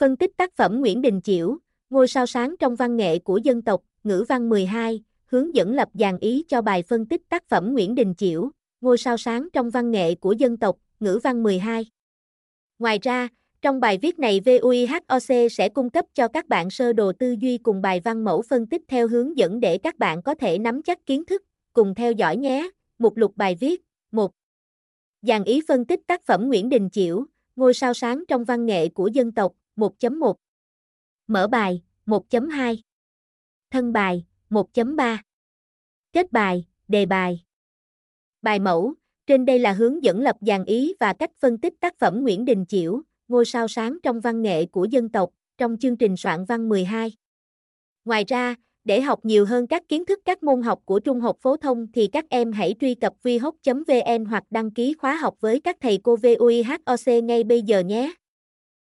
Phân tích tác phẩm Nguyễn Đình Chiểu, ngôi sao sáng trong văn nghệ của dân tộc, ngữ văn 12, hướng dẫn lập dàn ý cho bài phân tích tác phẩm Nguyễn Đình Chiểu, ngôi sao sáng trong văn nghệ của dân tộc, ngữ văn 12. Ngoài ra, trong bài viết này VUIHOC sẽ cung cấp cho các bạn sơ đồ tư duy cùng bài văn mẫu phân tích theo hướng dẫn để các bạn có thể nắm chắc kiến thức, cùng theo dõi nhé. Mục lục bài viết 1. Dàn ý phân tích tác phẩm Nguyễn Đình Chiểu, ngôi sao sáng trong văn nghệ của dân tộc 1.1 Mở bài 1.2 Thân bài 1.3 Kết bài, đề bài Bài mẫu, trên đây là hướng dẫn lập dàn ý và cách phân tích tác phẩm Nguyễn Đình Chiểu, ngôi sao sáng trong văn nghệ của dân tộc, trong chương trình soạn văn 12. Ngoài ra, để học nhiều hơn các kiến thức các môn học của trung học phổ thông thì các em hãy truy cập vihoc.vn hoặc đăng ký khóa học với các thầy cô VUIHOC ngay bây giờ nhé.